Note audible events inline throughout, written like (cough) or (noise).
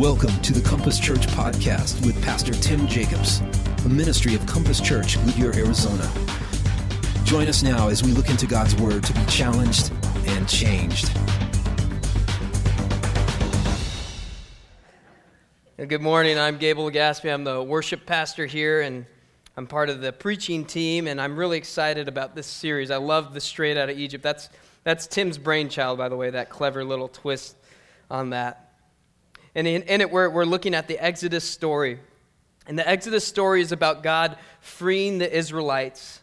Welcome to the Compass Church podcast with Pastor Tim Jacobs, a ministry of Compass Church, Goodyear, Arizona. Join us now as we look into God's Word to be challenged and changed. Good morning. I'm Gable Gaspy. I'm the worship pastor here, and I'm part of the preaching team, and I'm really excited about this series. I love the Straight Out of Egypt. That's, that's Tim's brainchild, by the way, that clever little twist on that. And in, in it, we're, we're looking at the Exodus story. And the Exodus story is about God freeing the Israelites.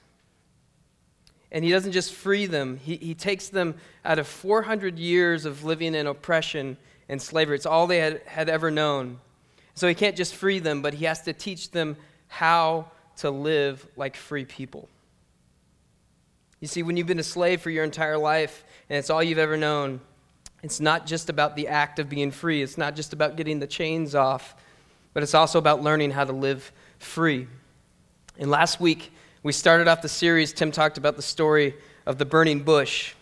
And he doesn't just free them, he, he takes them out of 400 years of living in oppression and slavery. It's all they had, had ever known. So he can't just free them, but he has to teach them how to live like free people. You see, when you've been a slave for your entire life and it's all you've ever known, it's not just about the act of being free, it's not just about getting the chains off, but it's also about learning how to live free. And last week, we started off the series, Tim talked about the story of the burning bush,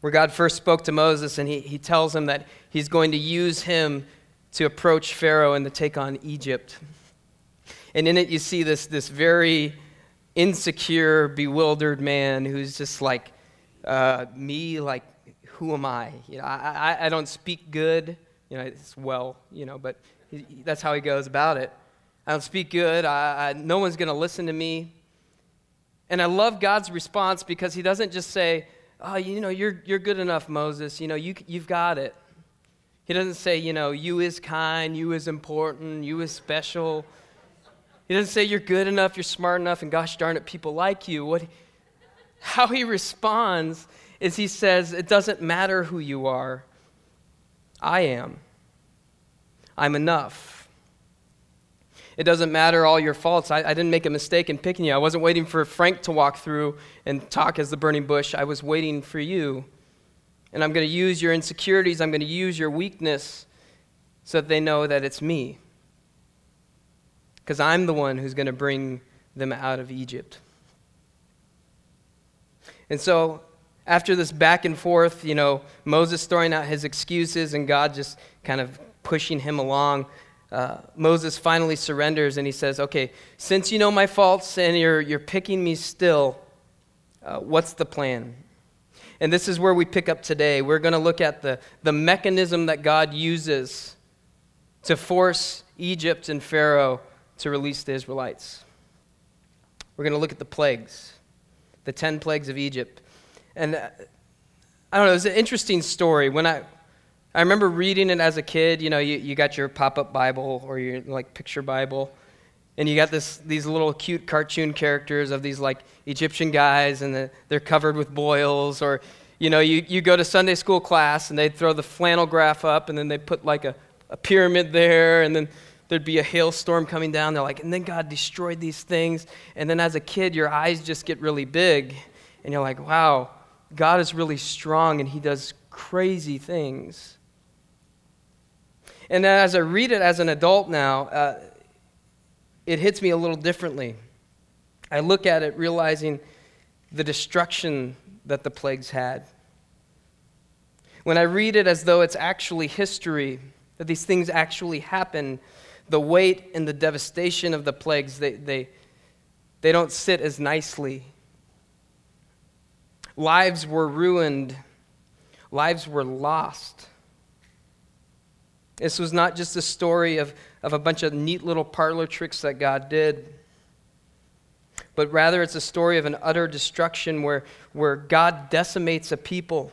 where God first spoke to Moses and he, he tells him that he's going to use him to approach Pharaoh and to take on Egypt. And in it, you see this, this very insecure, bewildered man who's just like, uh, me, like, who am I? You know, I, I, I don't speak good. You know, it's well, you know, but he, that's how he goes about it. I don't speak good. I, I, no one's going to listen to me. And I love God's response because he doesn't just say, oh, you know, you're, you're good enough, Moses. You know, you, you've got it. He doesn't say, you know, you is kind, you is important, you is special. He doesn't say you're good enough, you're smart enough, and gosh darn it, people like you. What, (laughs) how he responds is he says, It doesn't matter who you are, I am. I'm enough. It doesn't matter all your faults. I, I, didn't make a mistake in picking you. I wasn't waiting for Frank to walk through and talk as the burning bush. I was waiting for you. And I'm going to use your insecurities, I'm going to use your weakness so that they know that it's me. Because I'm the one who's going to bring them out of Egypt. And so after this back and forth, you know, Moses throwing out his excuses and God just kind of pushing him along, uh, Moses finally surrenders and he says, Okay, since you know my faults and you're, you're picking me still, uh, what's the plan? And this is where we pick up today. We're going to look at the, the mechanism that God uses to force Egypt and Pharaoh to release the Israelites. We're going to look at the plagues, the 10 plagues of Egypt. And uh, I don't know, it's an interesting story. When I, I remember reading it as a kid, you know, you, you got your pop up Bible or your like picture Bible, and you got this, these little cute cartoon characters of these like Egyptian guys, and the, they're covered with boils. Or, you know, you, you go to Sunday school class, and they'd throw the flannel graph up, and then they put like a, a pyramid there, and then there'd be a hailstorm coming down. They're like, and then God destroyed these things. And then as a kid, your eyes just get really big, and you're like, wow God is really strong and he does crazy things. And as I read it as an adult now, uh, it hits me a little differently. I look at it realizing the destruction that the plagues had. When I read it as though it's actually history, that these things actually happen, the weight and the devastation of the plagues, they, they, they don't sit as nicely Lives were ruined, lives were lost. This was not just a story of, of a bunch of neat little parlor tricks that God did, but rather it's a story of an utter destruction where, where God decimates a people,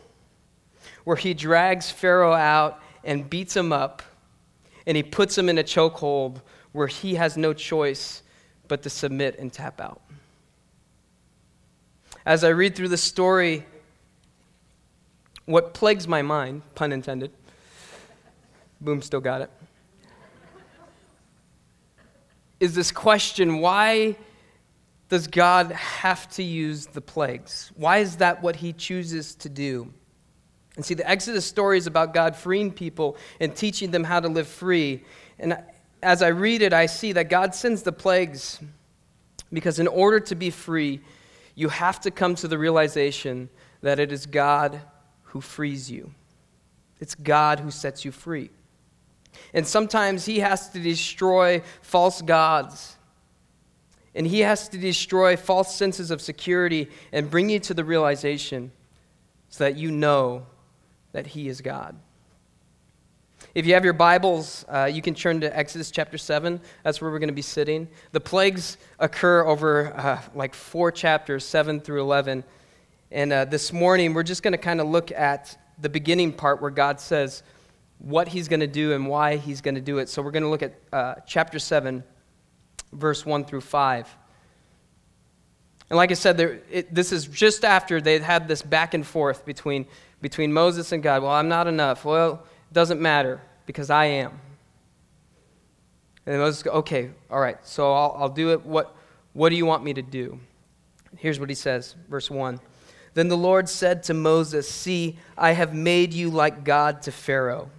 where he drags Pharaoh out and beats him up, and he puts him in a chokehold where he has no choice but to submit and tap out as I read through the story, what plagues my mind, pun intended, boom, still got it, is this question why does God have to use the plagues? Why is that what he chooses to do? And see, the Exodus story is about God freeing people and teaching them how to live free. And as I read it, I see that God sends the plagues because in order to be free, you have to come to the realization that it is God who frees you. It's God who sets you free. And sometimes he has to destroy false gods. And he has to destroy false senses of security and bring you to the realization so that you know that he is God. If you have your Bibles, uh, you can turn to Exodus chapter 7. That's where we're going to be sitting. The plagues occur over uh, like four chapters, 7 through 11. And uh, this morning, we're just going to kind of look at the beginning part where God says what he's going to do and why he's going to do it. So we're going to look at uh, chapter 7, verse 1 through 5. And like I said, there, it, this is just after they'd had this back and forth between, between Moses and God. Well, I'm not enough. Well, doesn't matter because I am. And Moses goes, okay, all right, so I'll, I'll do it. What, what do you want me to do? Here's what he says, verse 1. Then the Lord said to Moses, See, I have made you like God to Pharaoh,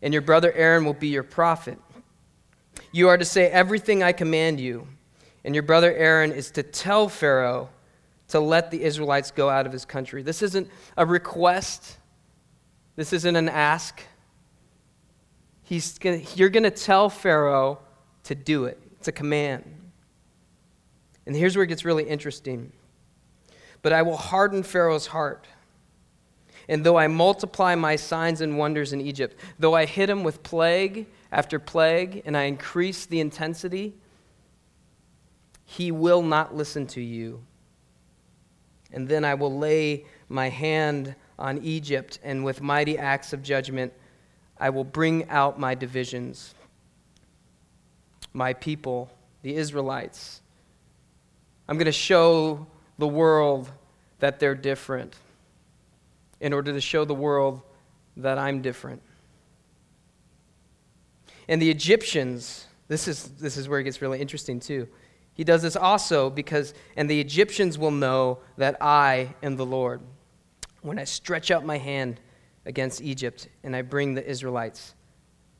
and your brother Aaron will be your prophet. You are to say everything I command you, and your brother Aaron is to tell Pharaoh to let the Israelites go out of his country. This isn't a request, this isn't an ask. He's gonna, you're going to tell Pharaoh to do it. It's a command. And here's where it gets really interesting. But I will harden Pharaoh's heart. And though I multiply my signs and wonders in Egypt, though I hit him with plague after plague, and I increase the intensity, he will not listen to you. And then I will lay my hand on Egypt, and with mighty acts of judgment, I will bring out my divisions. My people, the Israelites. I'm going to show the world that they're different in order to show the world that I'm different. And the Egyptians, this is, this is where it gets really interesting too. He does this also because, and the Egyptians will know that I am the Lord when I stretch out my hand against Egypt and I bring the Israelites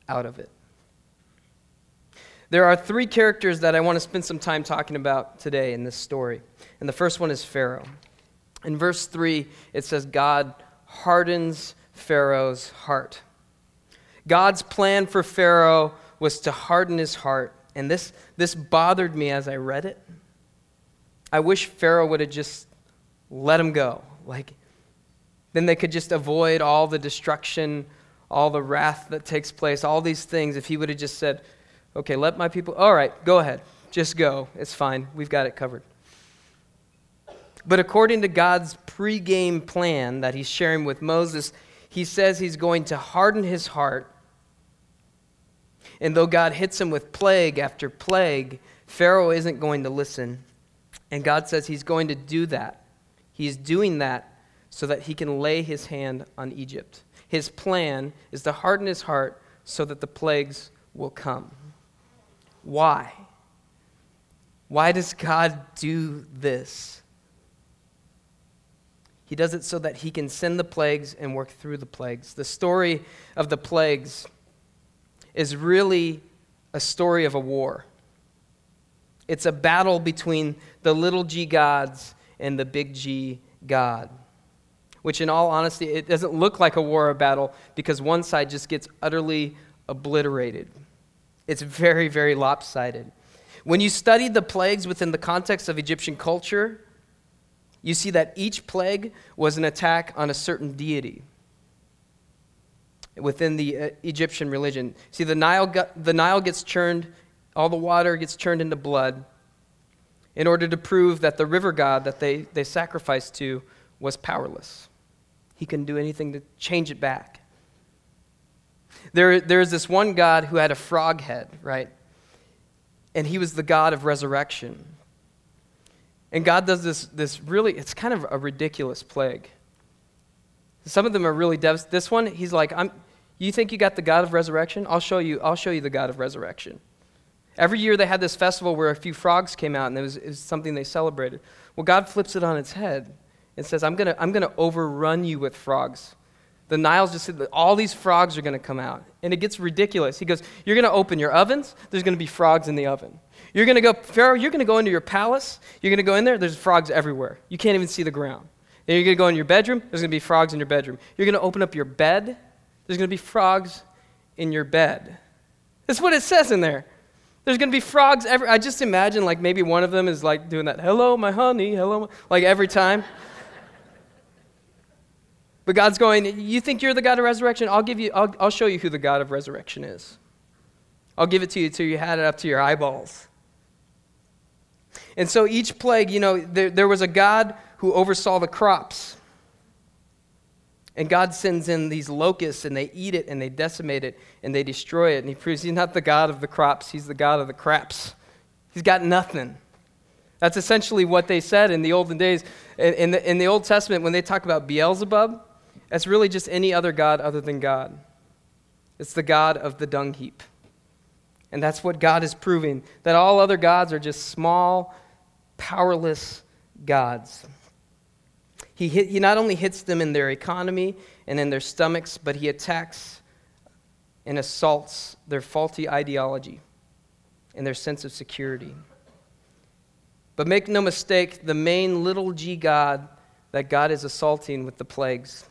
out of it. There are three characters that I want to spend some time talking about today in this story. And the first one is Pharaoh. In verse 3, it says, God hardens Pharaoh's heart. God's plan for Pharaoh was to harden his heart. And this, this bothered me as I read it. I wish Pharaoh would have just let him go. Like, then they could just avoid all the destruction, all the wrath that takes place, all these things if he would have just said, okay, let my people, all right, go ahead. Just go. It's fine. We've got it covered. But according to God's pre-game plan that he's sharing with Moses, he says he's going to harden his heart. And though God hits him with plague after plague, Pharaoh isn't going to listen. And God says he's going to do that. He's doing that so that he can lay his hand on Egypt. His plan is to harden his heart so that the plagues will come. Why? Why does God do this? He does it so that he can send the plagues and work through the plagues. The story of the plagues is really a story of a war. It's a battle between the little g gods and the big G God which, in all honesty, it doesn't look like a war or battle because one side just gets utterly obliterated. It's very, very lopsided. When you study the plagues within the context of Egyptian culture, you see that each plague was an attack on a certain deity within the uh, Egyptian religion. See, the Nile, got, the Nile gets churned, all the water gets churned into blood in order to prove that the river god that they, they sacrificed to was powerless. He couldn't do anything to change it back. There, there's this one God who had a frog head, right? And he was the God of resurrection. And God does this, this really, it's kind of a ridiculous plague. Some of them are really devastating. This one, he's like, I'm, you think you got the God of resurrection? I'll show you, I'll show you the God of resurrection. Every year they had this festival where a few frogs came out and it was, it was something they celebrated. Well, God flips it on its head and says, I'm going to I'm going to overrun you with frogs. The Nile's just said, all these frogs are going to come out. And it gets ridiculous. He goes, You're going to open your ovens, there's going to be frogs in the oven. You're going to go, Pharaoh, you're going to go into your palace, you're going to go in there, there's frogs everywhere. You can't even see the ground. And you're going to go in your bedroom, there's going to be frogs in your bedroom. You're going to open up your bed, there's going to be frogs in your bed. That's what it says in there. There's going to be frogs every I just imagine like maybe one of them is like doing that, "Hello, my honey, hello," like every time. But God's going, "You think you're the God of resurrection? I'll give you I'll, I'll show you who the God of resurrection is. I'll give it to you till you had it up to your eyeballs." And so each plague, you know, there, there was a God who oversaw the crops. And God sends in these locusts and they eat it and they decimate it and they destroy it. And he proves he's not the God of the crops, he's the God of the craps. He's got nothing. That's essentially what they said in the olden days. In, in, the, in the Old Testament, when they talk about Beelzebub, that's really just any other God other than God. It's the God of the dung heap. And that's what God is proving that all other gods are just small, powerless gods. He, hit, he not only hits them in their economy and in their stomachs, but he attacks and assaults their faulty ideology and their sense of security. But make no mistake, the main little g God that God is assaulting with the plagues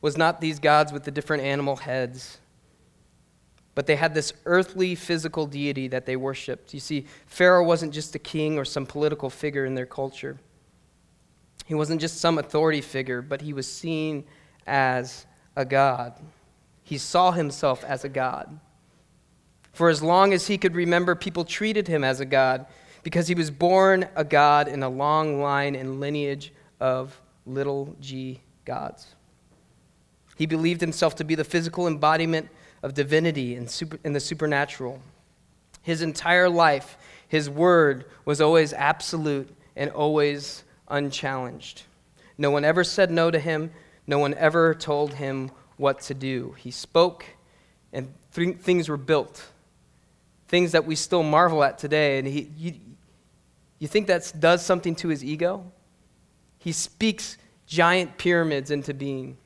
was not these gods with the different animal heads, but they had this earthly physical deity that they worshiped. You see, Pharaoh wasn't just a king or some political figure in their culture. He wasn't just some authority figure, but he was seen as a God. He saw himself as a God. For as long as he could remember, people treated him as a God because he was born a God in a long line and lineage of little g gods. He believed himself to be the physical embodiment of divinity and, super, the supernatural. His entire life, his word was always absolute and always unchallenged. No one ever said no to him, no one ever told him what to do. He spoke, and th- things were built. Things that we still marvel at today. And he, you, you think that does something to his ego? He speaks giant pyramids into being.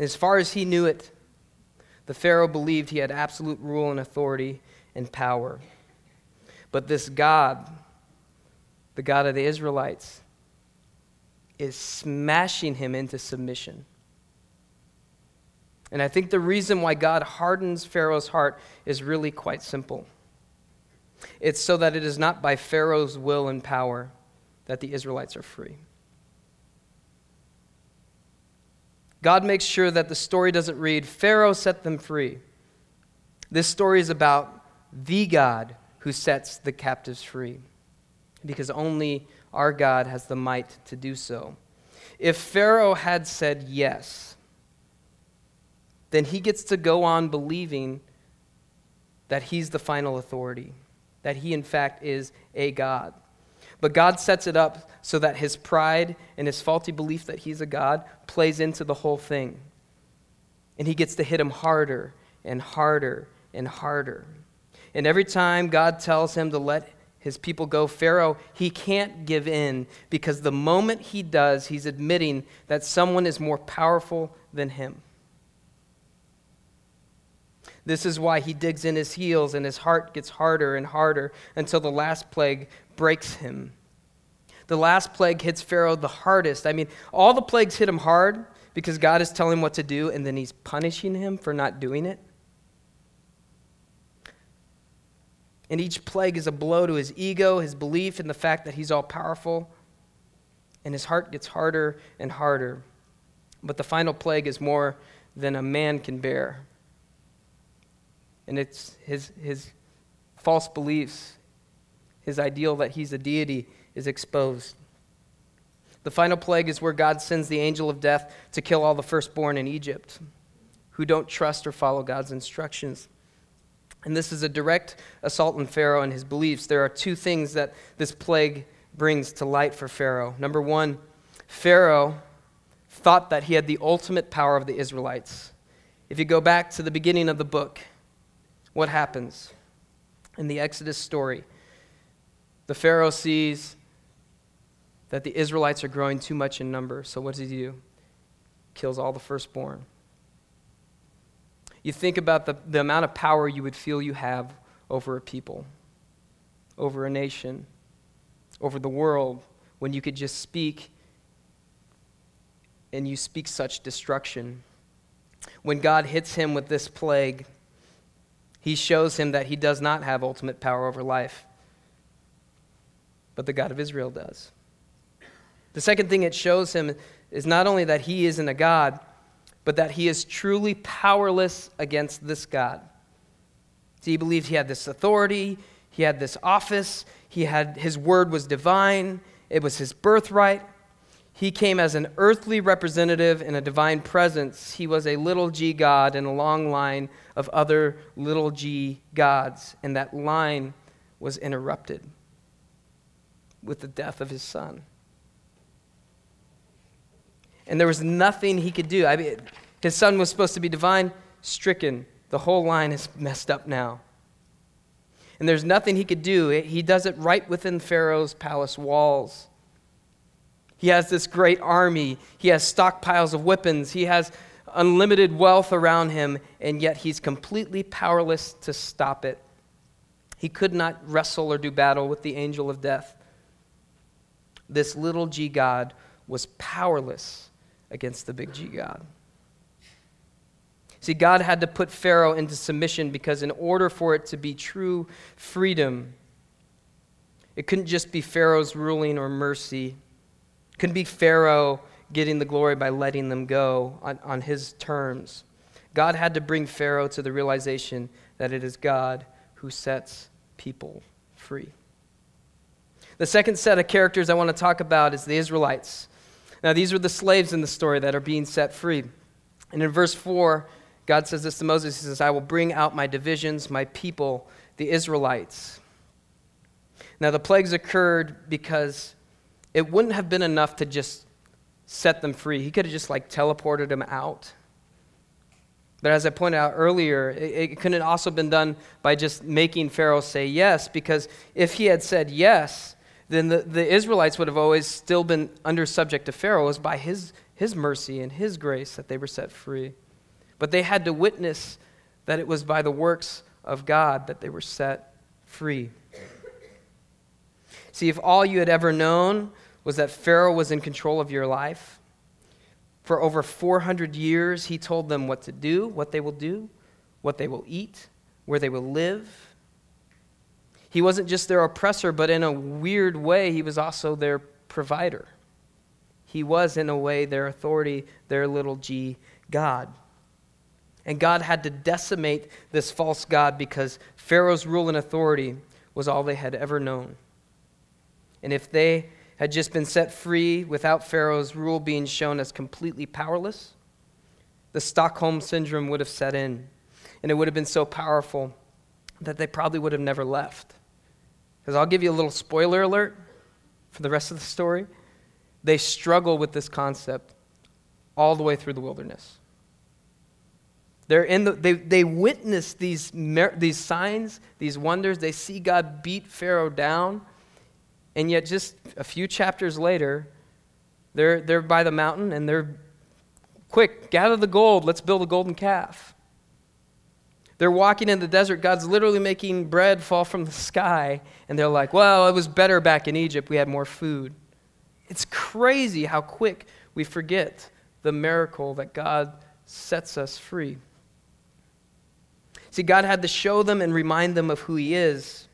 As far as he knew it, the Pharaoh believed he had absolute rule and authority and power. But this God, the God of the Israelites, is smashing him into submission. And I think the reason why God hardens Pharaoh's heart is really quite simple. It's so that it is not by Pharaoh's will and power that the Israelites are free. God makes sure that the story doesn't read, Pharaoh set them free. This story is about the God who sets the captives free because only our God has the might to do so. If Pharaoh had said yes, then he gets to go on believing that he's the final authority, that he, in fact, is a God. But God sets it up so that his pride and his faulty belief that he's a God plays into the whole thing. And he gets to hit him harder and harder and harder. And every time God tells him to let his people go. Pharaoh, he can't give in because the moment he does, he's admitting that someone is more powerful than him. This is why he digs in his heels and his heart gets harder and harder until the last plague breaks him. The last plague hits Pharaoh the hardest. I mean, all the plagues hit him hard because God is telling him what to do and then he's punishing him for not doing it. And each plague is a blow to his ego, his belief in the fact that he's all powerful. And his heart gets harder and harder. But the final plague is more than a man can bear. And it's his, his false beliefs, his ideal that he's a deity is exposed. The final plague is where God sends the angel of death to kill all the firstborn in Egypt who don't trust or follow God's instructions. And this is a direct assault on Pharaoh and his beliefs. There are two things that this plague brings to light for Pharaoh. Number one, Pharaoh thought that he had the ultimate power of the Israelites. If you go back to the beginning of the book, what happens? In the Exodus story, the Pharaoh sees that the Israelites are growing too much in number. So what does he do? Kills all the firstborn. You think about the, the amount of power you would feel you have over a people, over a nation, over the world, when you could just speak and you speak such destruction When God hits him with this plague, he shows him that he does not have ultimate power over life, but the God of Israel does. The second thing it shows him is not only that he isn't a God, but that he is truly powerless against this God. So he believed he had this authority, he had this office, he had his word was divine, it was his birthright. He came as an earthly representative in a divine presence. He was a little g God in a long line of other little g gods, and that line was interrupted with the death of his son. And there was nothing he could do. I mean, his son was supposed to be divine, stricken. The whole line is messed up now. And there's nothing he could do. He does it right within Pharaoh's palace walls. He has this great army. He has stockpiles of weapons. He has unlimited wealth around him, and yet he's completely powerless to stop it. He could not wrestle or do battle with the angel of death. This little g God was powerless against the big G God. See, God had to put Pharaoh into submission because, in order for it to be true freedom, it couldn't just be Pharaoh's ruling or mercy It couldn't be Pharaoh getting the glory by letting them go on, on his terms. God had to bring Pharaoh to the realization that it is God who sets people free. The second set of characters I want to talk about is the Israelites. Now, these are the slaves in the story that are being set free. And in verse 4, God says this to Moses He says, I will bring out my divisions, my people, the Israelites. Now, the plagues occurred because it wouldn't have been enough to just set them free. He could have just like teleported them out. But as I pointed out earlier, it, it couldn't have also been done by just making Pharaoh say yes, because if he had said yes, then the, the Israelites would have always still been under subject to Pharaoh. It was by his, his mercy and his grace that they were set free. But they had to witness that it was by the works of God that they were set free. See, if all you had ever known was that Pharaoh was in control of your life, for over 400 years, he told them what to do, what they will do, what they will eat, where they will live. He wasn't just their oppressor, but in a weird way, he was also their provider. He was, in a way, their authority, their little g God. And God had to decimate this false God because Pharaoh's rule and authority was all they had ever known. And if they had just been set free without Pharaoh's rule being shown as completely powerless, the Stockholm syndrome would have set in. And it would have been so powerful that they probably would have never left. Because I'll give you a little spoiler alert for the rest of the story. They struggle with this concept all the way through the wilderness. They're in the, they, they witness these, these signs, these wonders. They see God beat Pharaoh down. And yet, just a few chapters later, they're, they're by the mountain and they're quick, gather the gold, let's build a golden calf. They're walking in the desert. God's literally making bread fall from the sky. And they're like, well, it was better back in Egypt. We had more food. It's crazy how quick we forget the miracle that God sets us free. See, God had to show them and remind them of who He is.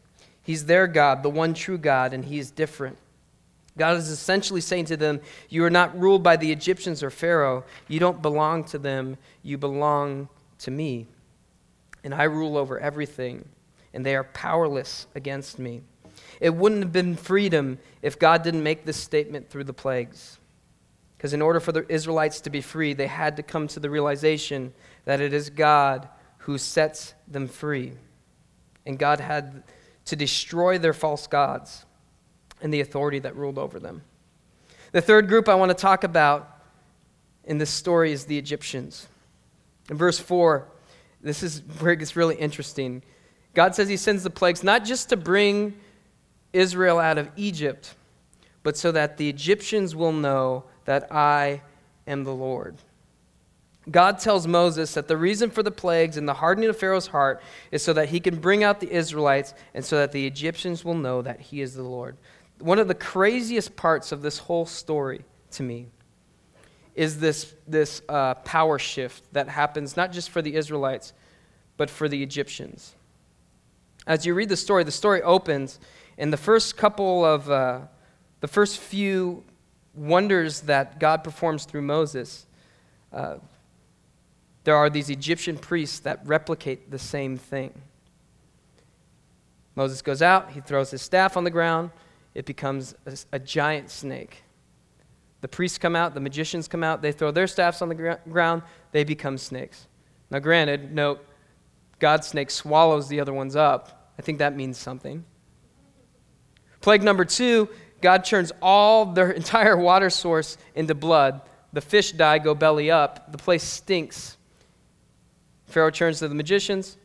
He's their God, the one true God, and He is different. God is essentially saying to them, You are not ruled by the Egyptians or Pharaoh. You don't belong to them. You belong to me. And I rule over everything, and they are powerless against me. It wouldn't have been freedom if God didn't make this statement through the plagues. Because in order for the Israelites to be free, they had to come to the realization that it is God who sets them free. And God had to destroy their false gods and the authority that ruled over them. The third group I want to talk about in this story is the Egyptians. In verse 4, this is where it gets really interesting. God says he sends the plagues not just to bring Israel out of Egypt, but so that the Egyptians will know that I am the Lord. God tells Moses that the reason for the plagues and the hardening of Pharaoh's heart is so that he can bring out the Israelites and so that the Egyptians will know that he is the Lord. One of the craziest parts of this whole story to me is this, this uh, power shift that happens not just for the Israelites, but for the Egyptians. As you read the story, the story opens, and the first couple of, uh, the first few wonders that God performs through Moses, uh, there are these Egyptian priests that replicate the same thing. Moses goes out, he throws his staff on the ground, it becomes a, a giant snake. The priests come out, the magicians come out, they throw their staffs on the gr- ground, they become snakes. Now, granted, note, God's snake swallows the other ones up. I think that means something. Plague number two God turns all their (laughs) entire water source into blood. The fish die, go belly up. The place stinks. Pharaoh turns to the magicians.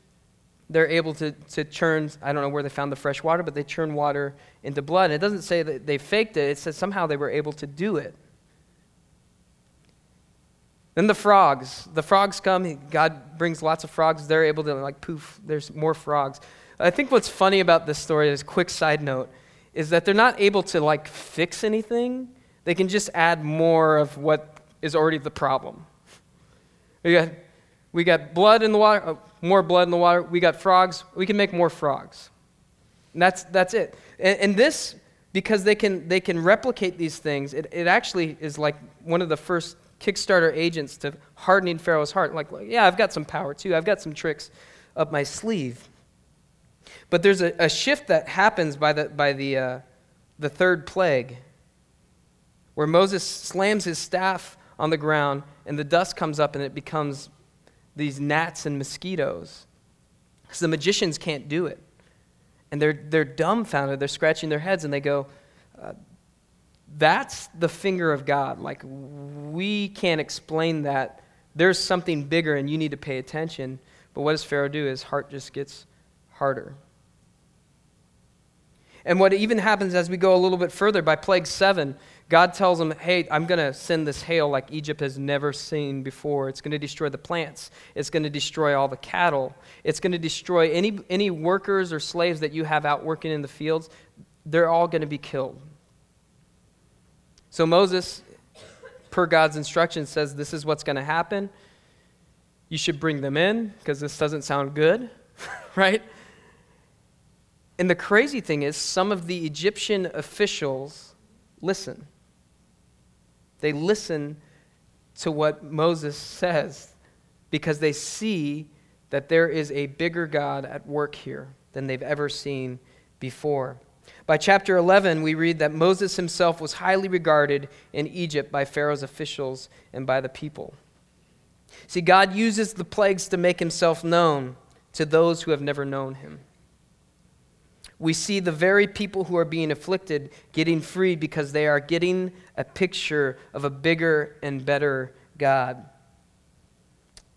They're able to, to churn, I don't know where they found the fresh water, but they churn water into blood. And it doesn't say that they faked it, it says somehow they were able to do it. Then the frogs. The frogs come. God brings lots of frogs. They're able to, like, poof, there's more frogs. I think what's funny about this story, is quick side note, is that they're not able to, like, fix anything. They can just add more of what is already the problem. We got, we got blood in the water, oh, more blood in the water. We got frogs. We can make more frogs. And that's, that's it. And, and this, because they can, they can replicate these things, it, it actually is like one of the first Kickstarter agents to hardening Pharaoh's heart. Like, yeah, I've got some power too. I've got some tricks up my sleeve. But there's a, a shift that happens by the, by the, uh, the third plague, where Moses slams his staff on the ground and the dust comes up and it becomes these gnats and mosquitoes. So the magicians can't do it. And they're, they're dumbfounded. They're scratching their heads and they go, uh, that's the finger of God. Like, we can't explain that. There's something bigger, and you need to pay attention. But what does Pharaoh do? His heart just gets harder. And what even happens as we go a little bit further, by plague seven, God tells him, Hey, I'm going to send this hail like Egypt has never seen before. It's going to destroy the plants, it's going to destroy all the cattle, it's going to destroy any, any workers or slaves that you have out working in the fields. They're all going to be killed. So Moses, per God's instruction, says this is what's going to happen. You should bring them in because this doesn't sound good, (laughs) right? And the crazy thing is, some of the Egyptian officials listen. They listen to what Moses says because they see that there is a bigger God at work here than they've ever seen before. By chapter 11, we read that Moses himself was highly regarded in Egypt by Pharaoh's officials and by the people. See, God uses the plagues to make himself known to those who have never known him. We see the very people who are being afflicted getting free because they are getting a picture of a bigger and better God.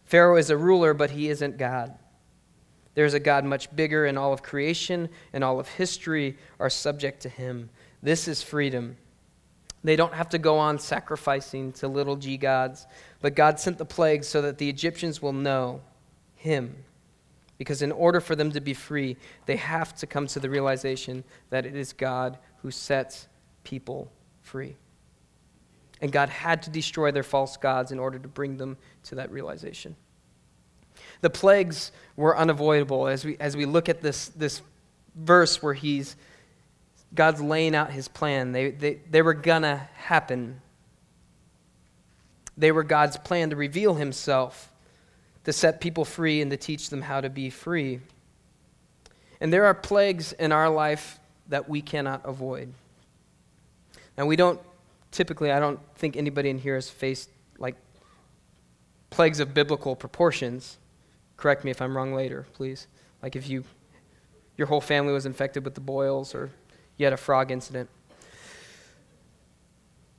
Pharaoh is a ruler, but he isn't God. There's a God much bigger, and all of creation and all of history are subject to him. This is freedom. They don't have to go on sacrificing to little g gods, but God sent the plagues so that the Egyptians will know him. Because in order for them to be free, they have to come to the realization that it is God who sets people free. And God had to destroy their false gods in order to bring them to that realization. The plagues were unavoidable as we, as we look at this, this verse where he's, God's laying out his plan. They, they, they were going to happen. They were God's plan to reveal himself, to set people free, and to teach them how to be free. And there are plagues in our life that we cannot avoid. Now, we don't typically, I don't think anybody in here has faced like plagues of biblical proportions. Correct me if I'm wrong later, please. Like if you, your whole family was infected with the boils or you had a frog incident.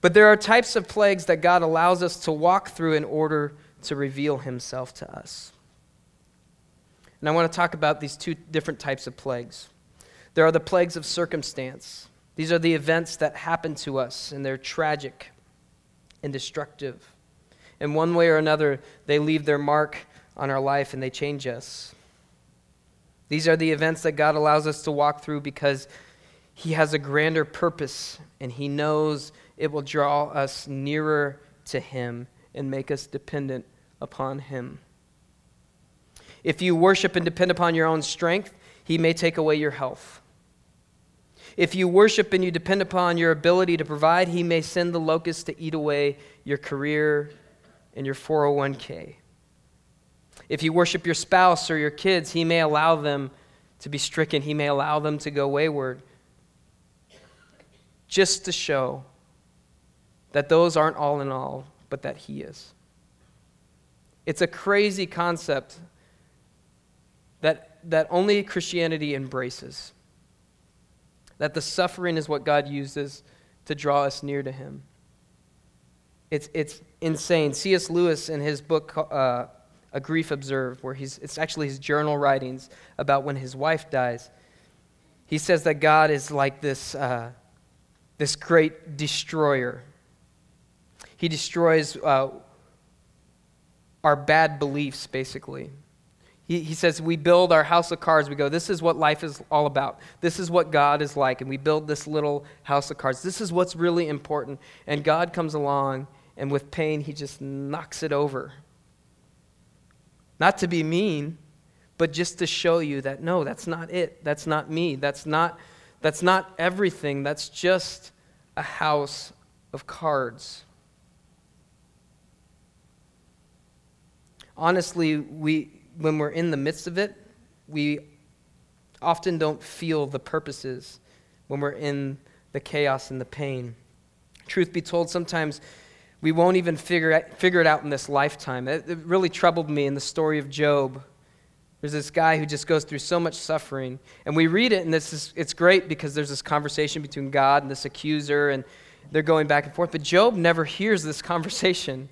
But there are types of plagues that God allows us to walk through in order to reveal himself to us. And I want to talk about these two different types of plagues. There are the plagues of circumstance. These are the events that happen to us, and they're tragic and destructive. In one way or another, they leave their mark on our life and they change us. These are the events that God allows us to walk through because He has a grander purpose and He knows it will draw us nearer to Him and make us dependent upon Him. If you worship and depend upon your own strength, He may take away your health. If you worship and you depend upon your ability to provide, He may send the locusts to eat away your career and your 401k. If you worship your spouse or your kids, He may allow them to be stricken, He may allow them to go wayward. Just to show that those aren't all in all, but that He is. It's a crazy concept that, that only Christianity embraces. That the suffering is what God uses to draw us near to Him. It's, it's insane. C.S. Lewis, in his book, uh, A Grief Observed, where he's, it's actually his journal writings about when his wife dies, he says that God is like this, uh, this great destroyer. He destroys uh, our bad beliefs, basically. He, he says, We build our house of cards. We go, This is what life is all about. This is what God is like. And we build this little house of cards. This is what's really important. And God comes along, and with pain, he just knocks it over. Not to be mean, but just to show you that no, that's not it. That's not me. That's not, that's not everything. That's just a house of cards. Honestly, we, when we're in the midst of it, we often don't feel the purposes when we're in the chaos and the pain. Truth be told, sometimes we won't even figure it, figure it out in this lifetime. It, it really troubled me in the story of Job. There's this guy who just goes through so much suffering. And we read it, and this is, it's great because there's this conversation between God and this accuser, and they're going back and forth. But Job never hears this conversation.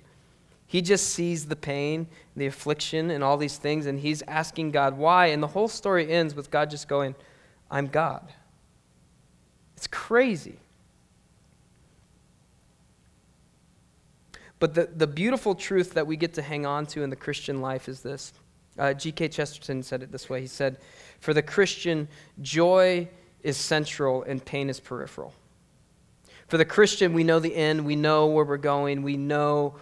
He just sees the pain, the affliction, and all these things, and he's asking God why. And the whole story ends with God just going, I'm God. It's crazy. But the, the beautiful truth that we get to hang on to in the Christian life is this. Uh, G.K. Chesterton said it this way He said, For the Christian, joy is central and pain is peripheral. For the Christian, we know the end, we know where we're going, we know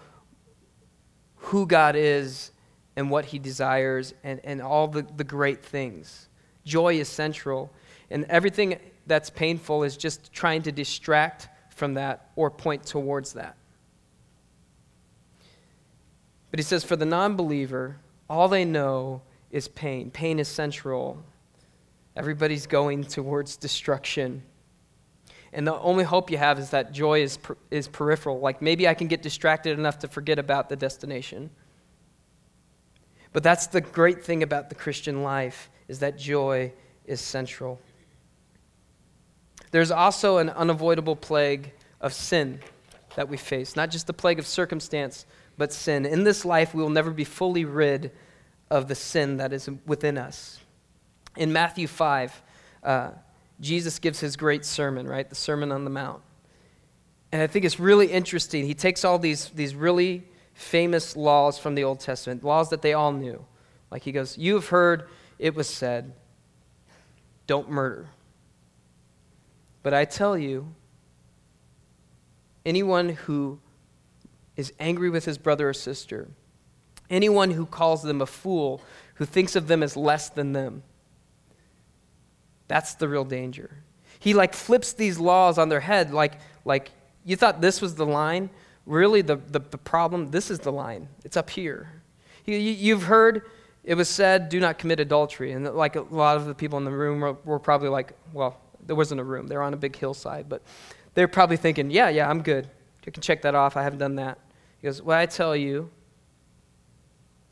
who God is and what he desires and, and all the, the great things. Joy is central. And everything that's painful is just trying to distract from that or point towards that. But he says, for the non believer, all they know is pain. Pain is central. Everybody's going towards destruction. And the only hope you have is that joy is, per, is peripheral. Like maybe I can get distracted enough to forget about the destination. But that's the great thing about the Christian life is that joy is central. There's also an unavoidable plague of sin that we face, not just the plague of circumstance, but sin. In this life, we will never be fully rid of the sin that is within us. In Matthew 5, uh, Jesus gives his great sermon, right? The Sermon on the Mount. And I think it's really interesting. He takes all these, these really famous laws from the Old Testament, laws that they all knew. Like he goes, You have heard it was said, don't murder. But I tell you, anyone who is angry with his brother or sister, anyone who calls them a fool, who thinks of them as less than them, that's the real danger. He like flips these laws on their head like like you thought this was the line. Really, the, the, the problem, this is the line. It's up here. You, you, have heard it was said, do not commit adultery. And like a lot of the people in the room were, were probably like, well, there wasn't a room. They're on a big hillside. But they're probably thinking, yeah, yeah, I'm good. You can check that off. I haven't done that. He goes, well, I tell you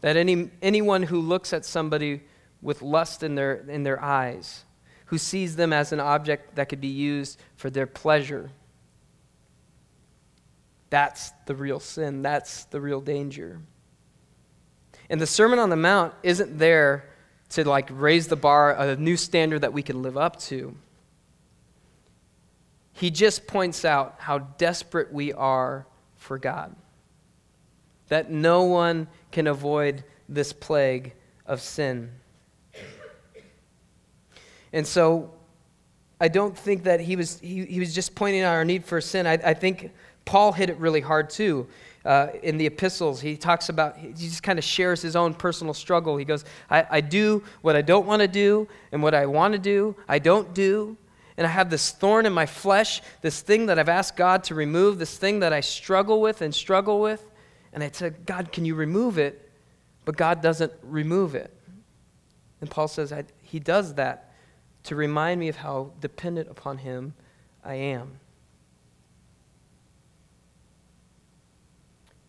that any, anyone who looks at somebody with lust in their, in their eyes who sees them as an object that could be used for their pleasure. That's the real sin. That's the real danger. And the Sermon on the Mount isn't there to like raise the bar, a new standard that we can live up to. He just points out how desperate we are for God. That no one can avoid this plague of sin. And so I don't think that he was, he, he was just pointing out our need for sin. I, I think Paul hit it really hard too. uh, in the epistles, he talks about, he just kind of shares his own personal struggle. He goes, I, I do what I don't want to do, and what I want to do, I don't do. And I have this thorn in my flesh, this thing that I've asked God to remove, this thing that I struggle with and struggle with. And I said, God, can you remove it? But God doesn't remove it. And Paul says, He does that to remind me of how dependent upon Him I am.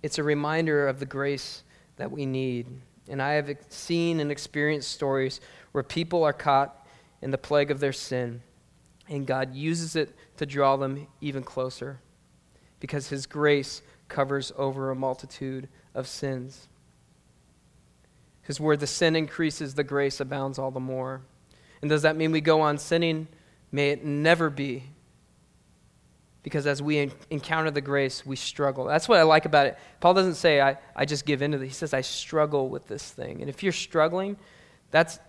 It's a reminder of the grace that we need. And I have seen and experienced stories where people are caught in the plague of their sin, and God uses it to draw them even closer because His grace covers over a multitude of sins. Because where the sin increases, the grace abounds all the more. And does that mean we go on sinning? May it never be because as we encounter the grace, we struggle. That's what I like about it. Paul doesn't say, I, I just give in to it. He says, I struggle with this thing. And if you're struggling, that's,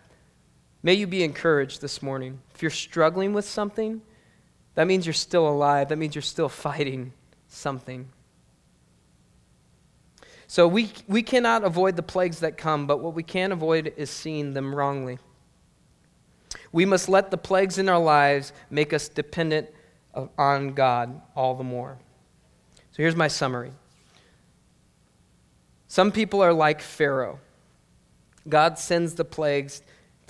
may you be encouraged this morning. If you're struggling with something, that means you're still alive. That means you're still (laughs) fighting something. So we, we cannot avoid the plagues that come, but what we can avoid is seeing them wrongly. We must let the plagues in our lives make us dependent on God all the more. So here's my summary. Some people are like Pharaoh. God sends the plagues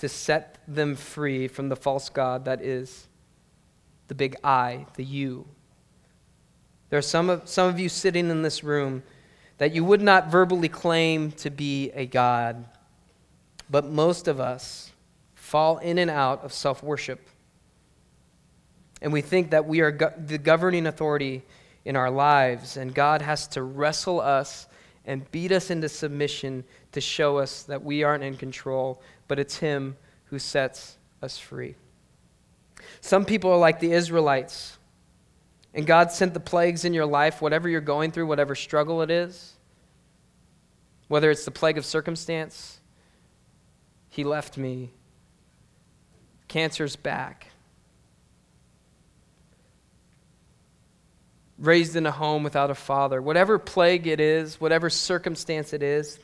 to set them free from the false God that is the big I, the you. There are some of, some of you sitting in this room that you would not verbally claim to be a God, but most of us fall in and out of self worship and we think that we are go- the governing authority in our lives, and God has to wrestle us and beat us into submission to show us that we aren't in control, but it's Him who sets us free. Some people are like the Israelites, and God sent the plagues in your life, whatever you're going through, whatever struggle it is, whether it's the plague of circumstance, He left me, cancer's back. raised in a home without a father, whatever plague it is, whatever circumstance it is,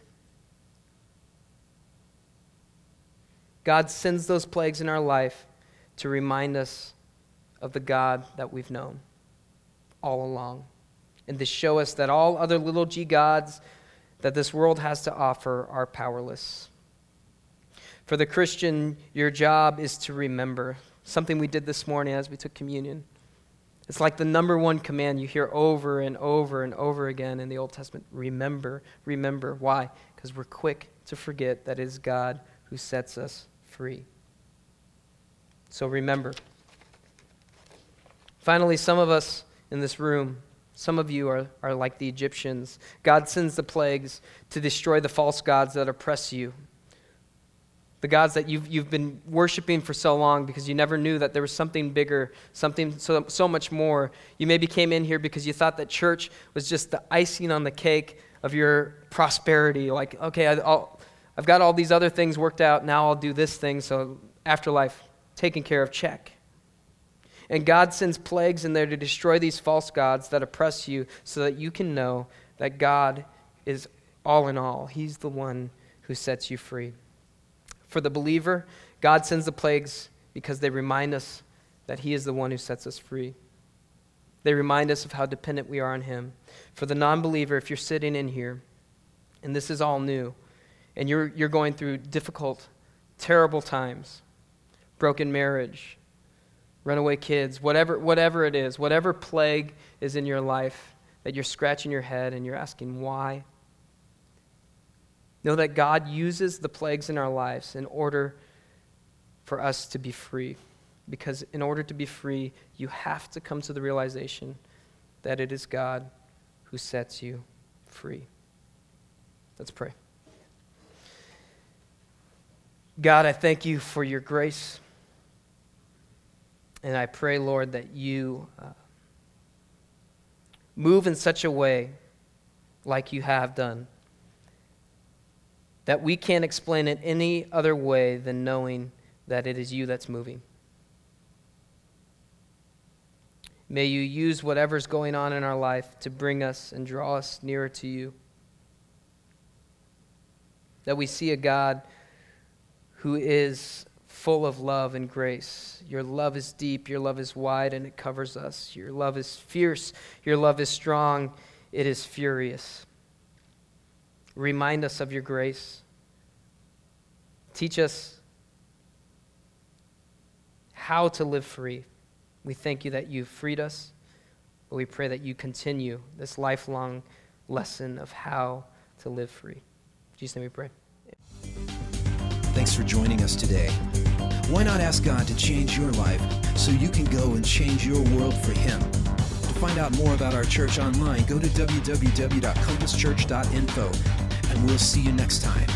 God sends those plagues in our life to remind us of the God that we've known all along and to show us that all other little g gods that this world has to offer are powerless. For the Christian, your job is to remember something we did this morning as we took communion. It's like the number one command you hear over and over and over again in the Old Testament. Remember, remember. Why? Because we're quick to forget that it is God who sets us free. So remember. Finally, some of us in this room, some of you are, are like the Egyptians. God sends the plagues to destroy the false gods that oppress you the gods that you've, you've been worshiping for so long because you never knew that there was something bigger, something so, so much more. You maybe came in here because you thought that church was just the icing on the cake of your prosperity. Like, okay, I, have got all these other things worked out, now I'll do this thing, so afterlife taken care of, check. And God sends plagues in there to destroy these false gods that oppress you so that you can know that God is all in all. He's the one who sets you free. For the believer, God sends the plagues because they remind us that He is the one who sets us free. They remind us of how dependent we are on Him. For the non believer, if you're sitting in here and this is all new, and you're, you're going through difficult, terrible times, broken marriage, runaway kids, whatever, whatever it is, whatever plague is in your life that you're scratching your head and you're asking why, Know that God uses the plagues in our lives in order for us to be free. Because in order to be free, you have to come to the realization that it is God who sets you free. Let's pray. God, I thank you for your grace. And I pray, Lord, that you uh, move in such a way like you have done that we can't explain it any other way than knowing that it is you that's moving. May you use whatever's going on in our life to bring us and draw us nearer to you. That we see a God who is full of love and grace. Your love is deep, your love is wide, and it covers us. Your love is fierce, your love is strong, it is furious. Remind us of your grace. Teach us how to live free. We thank you that you've freed us, but we pray that you continue this lifelong lesson of how to live free. In Jesus' name we pray. Thanks for joining us today. Why not ask God to change your life so you can go and change your world for Him? To find out more about our church online, go to www.compasschurch.info, and we'll see you next time.